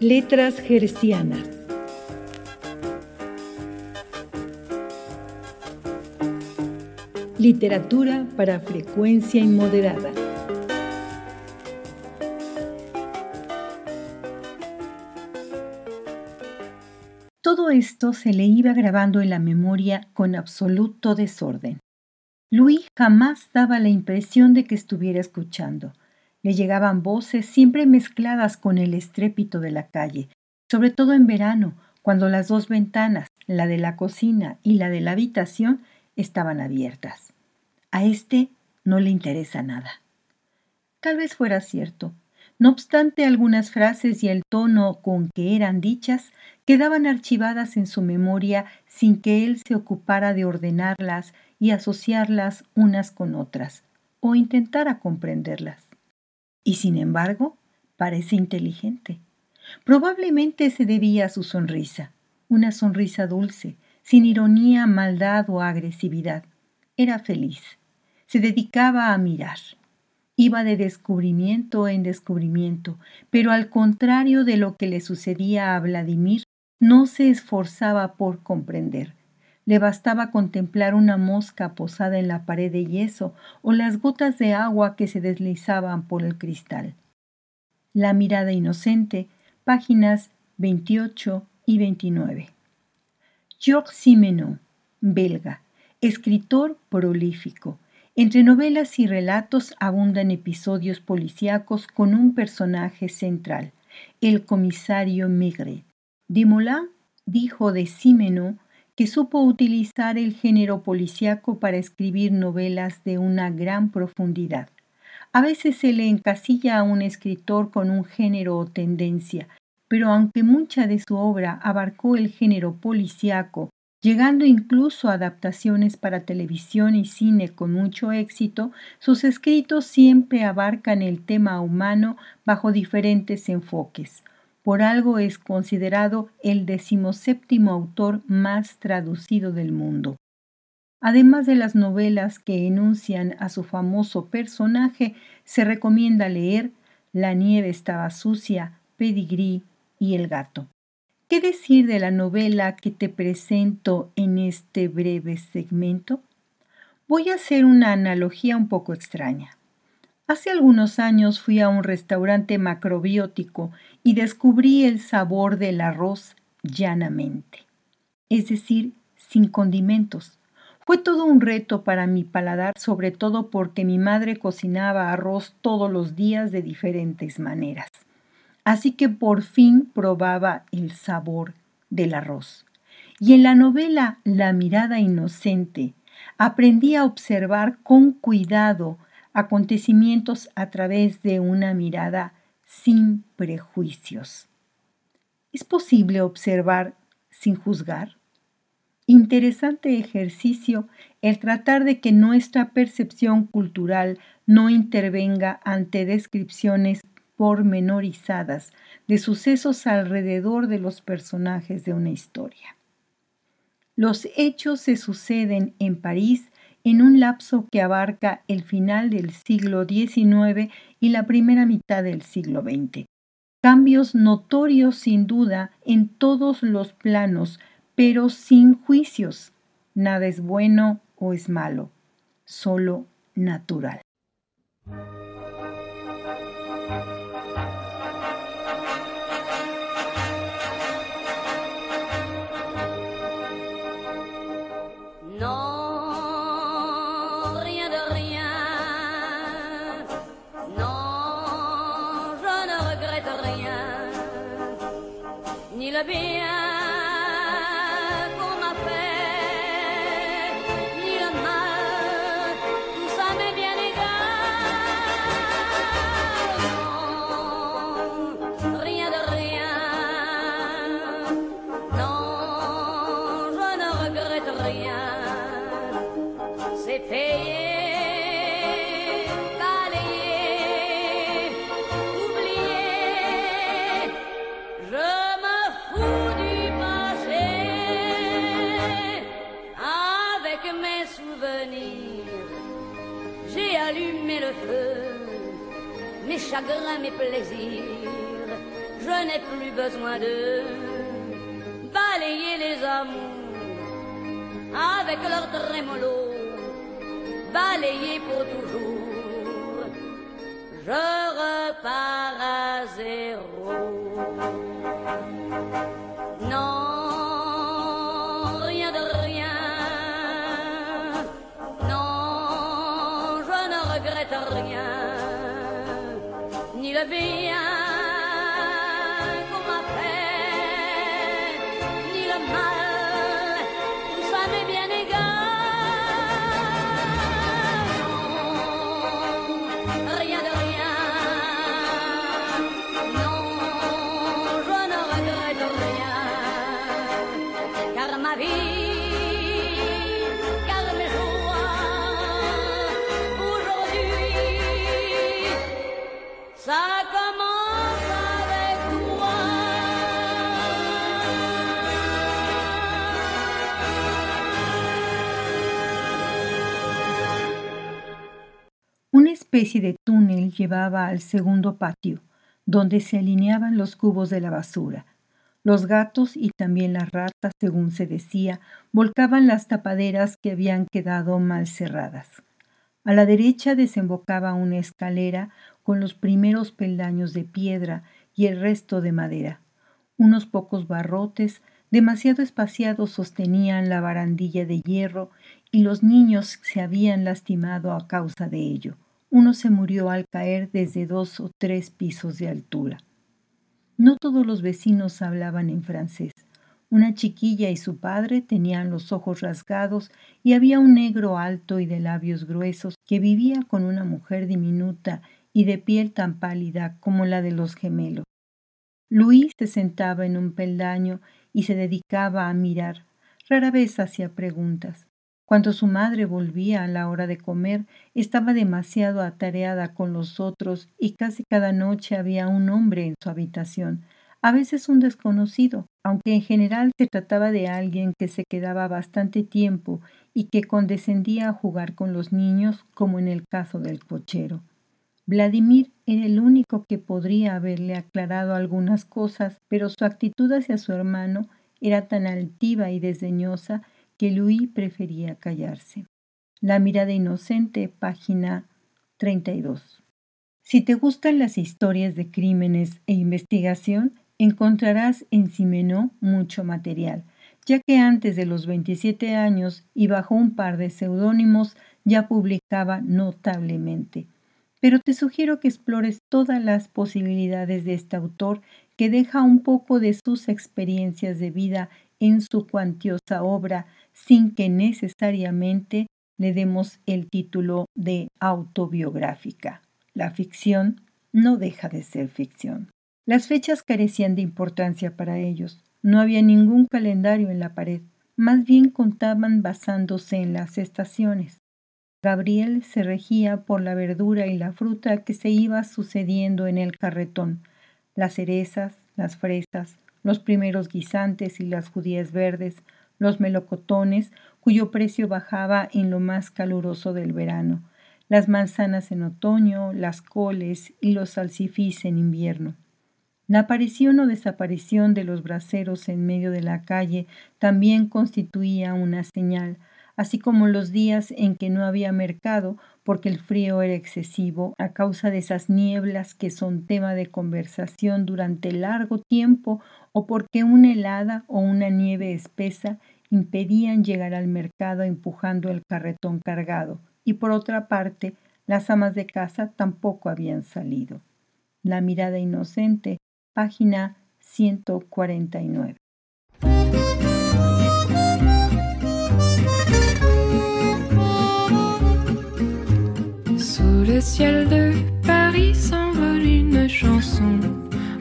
Letras Gercianas. Literatura para frecuencia inmoderada. Todo esto se le iba grabando en la memoria con absoluto desorden. Luis jamás daba la impresión de que estuviera escuchando. Le llegaban voces siempre mezcladas con el estrépito de la calle, sobre todo en verano, cuando las dos ventanas, la de la cocina y la de la habitación, estaban abiertas. A este no le interesa nada. Tal vez fuera cierto. No obstante, algunas frases y el tono con que eran dichas quedaban archivadas en su memoria sin que él se ocupara de ordenarlas y asociarlas unas con otras, o intentara comprenderlas. Y sin embargo, parece inteligente. Probablemente se debía a su sonrisa, una sonrisa dulce, sin ironía, maldad o agresividad. Era feliz se dedicaba a mirar. Iba de descubrimiento en descubrimiento, pero al contrario de lo que le sucedía a Vladimir, no se esforzaba por comprender. Le bastaba contemplar una mosca posada en la pared de yeso o las gotas de agua que se deslizaban por el cristal. La mirada inocente, páginas 28 y 29. Georges Simenon, belga, escritor prolífico, entre novelas y relatos abundan episodios policíacos con un personaje central, el comisario Maigret. Dumoulin dijo de Simenon que supo utilizar el género policíaco para escribir novelas de una gran profundidad. A veces se le encasilla a un escritor con un género o tendencia, pero aunque mucha de su obra abarcó el género policíaco Llegando incluso a adaptaciones para televisión y cine con mucho éxito, sus escritos siempre abarcan el tema humano bajo diferentes enfoques. Por algo es considerado el decimoséptimo autor más traducido del mundo. Además de las novelas que enuncian a su famoso personaje, se recomienda leer La nieve estaba sucia, Pedigrí y El gato. ¿Qué decir de la novela que te presento en este breve segmento? Voy a hacer una analogía un poco extraña. Hace algunos años fui a un restaurante macrobiótico y descubrí el sabor del arroz llanamente, es decir, sin condimentos. Fue todo un reto para mi paladar, sobre todo porque mi madre cocinaba arroz todos los días de diferentes maneras. Así que por fin probaba el sabor del arroz. Y en la novela La mirada inocente aprendí a observar con cuidado acontecimientos a través de una mirada sin prejuicios. ¿Es posible observar sin juzgar? Interesante ejercicio el tratar de que nuestra percepción cultural no intervenga ante descripciones pormenorizadas de sucesos alrededor de los personajes de una historia. Los hechos se suceden en París en un lapso que abarca el final del siglo XIX y la primera mitad del siglo XX. Cambios notorios sin duda en todos los planos, pero sin juicios. Nada es bueno o es malo, solo natural. Mes chagrins, mes plaisirs, je n'ai plus besoin de balayer les amours avec leur trémolo, balayer pour toujours. Je repars à zéro. Especie de túnel llevaba al segundo patio, donde se alineaban los cubos de la basura. Los gatos y también las ratas, según se decía, volcaban las tapaderas que habían quedado mal cerradas. A la derecha desembocaba una escalera con los primeros peldaños de piedra y el resto de madera. Unos pocos barrotes, demasiado espaciados, sostenían la barandilla de hierro y los niños se habían lastimado a causa de ello. Uno se murió al caer desde dos o tres pisos de altura. No todos los vecinos hablaban en francés. Una chiquilla y su padre tenían los ojos rasgados y había un negro alto y de labios gruesos que vivía con una mujer diminuta y de piel tan pálida como la de los gemelos. Luis se sentaba en un peldaño y se dedicaba a mirar. Rara vez hacía preguntas. Cuando su madre volvía a la hora de comer, estaba demasiado atareada con los otros y casi cada noche había un hombre en su habitación, a veces un desconocido, aunque en general se trataba de alguien que se quedaba bastante tiempo y que condescendía a jugar con los niños, como en el caso del cochero. Vladimir era el único que podría haberle aclarado algunas cosas, pero su actitud hacia su hermano era tan altiva y desdeñosa que Louis prefería callarse. La mirada inocente, página 32. Si te gustan las historias de crímenes e investigación, encontrarás en Simenó mucho material, ya que antes de los 27 años y bajo un par de seudónimos ya publicaba notablemente. Pero te sugiero que explores todas las posibilidades de este autor que deja un poco de sus experiencias de vida en su cuantiosa obra sin que necesariamente le demos el título de autobiográfica. La ficción no deja de ser ficción. Las fechas carecían de importancia para ellos. No había ningún calendario en la pared. Más bien contaban basándose en las estaciones. Gabriel se regía por la verdura y la fruta que se iba sucediendo en el carretón, las cerezas, las fresas, los primeros guisantes y las judías verdes, los melocotones, cuyo precio bajaba en lo más caluroso del verano, las manzanas en otoño, las coles y los salsifís en invierno. La aparición o desaparición de los braceros en medio de la calle también constituía una señal, así como los días en que no había mercado porque el frío era excesivo a causa de esas nieblas que son tema de conversación durante largo tiempo o porque una helada o una nieve espesa impedían llegar al mercado empujando el carretón cargado, y por otra parte, las amas de casa tampoco habían salido. La mirada inocente página 149. Ciel de Paris s'envole une chanson.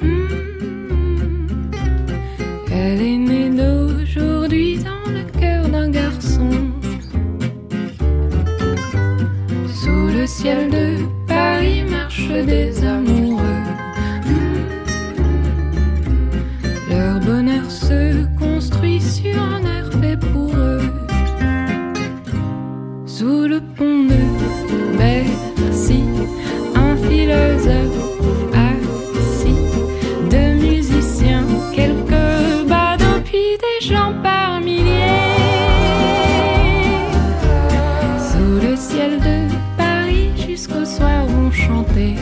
Hmm. Elle est née d'aujourd'hui dans le cœur d'un garçon. Sous le ciel de Paris marchent des amoureux. de Paris jusqu'au soir on chantait.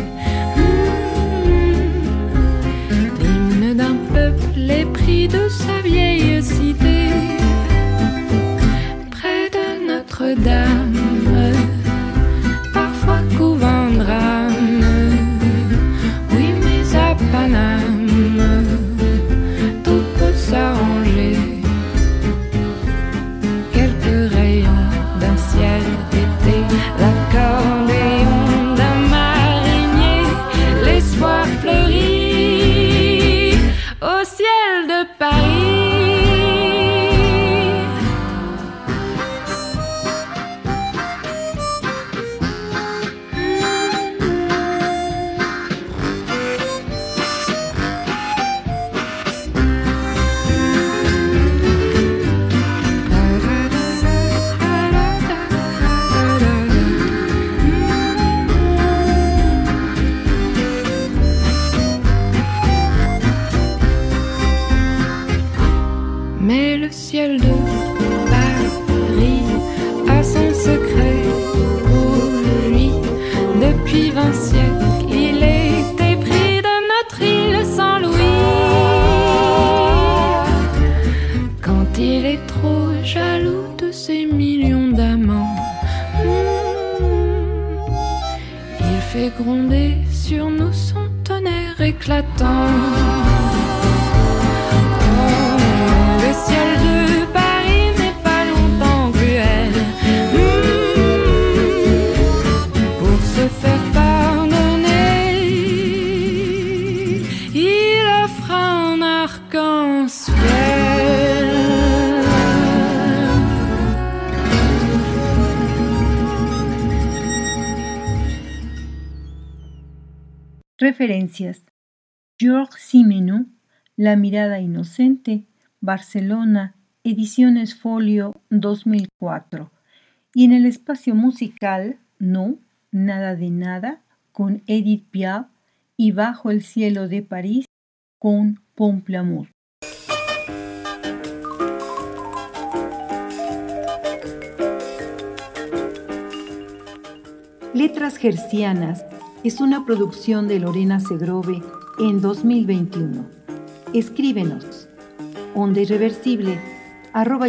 Referencias. Georges Simenon, La mirada inocente, Barcelona, Ediciones Folio 2004. Y en el espacio musical, No, Nada de Nada, con Edith Piaf y Bajo el cielo de París, con Pomplamour. Letras Gercianas es una producción de Lorena Segrove en 2021. Escríbenos onda arroba.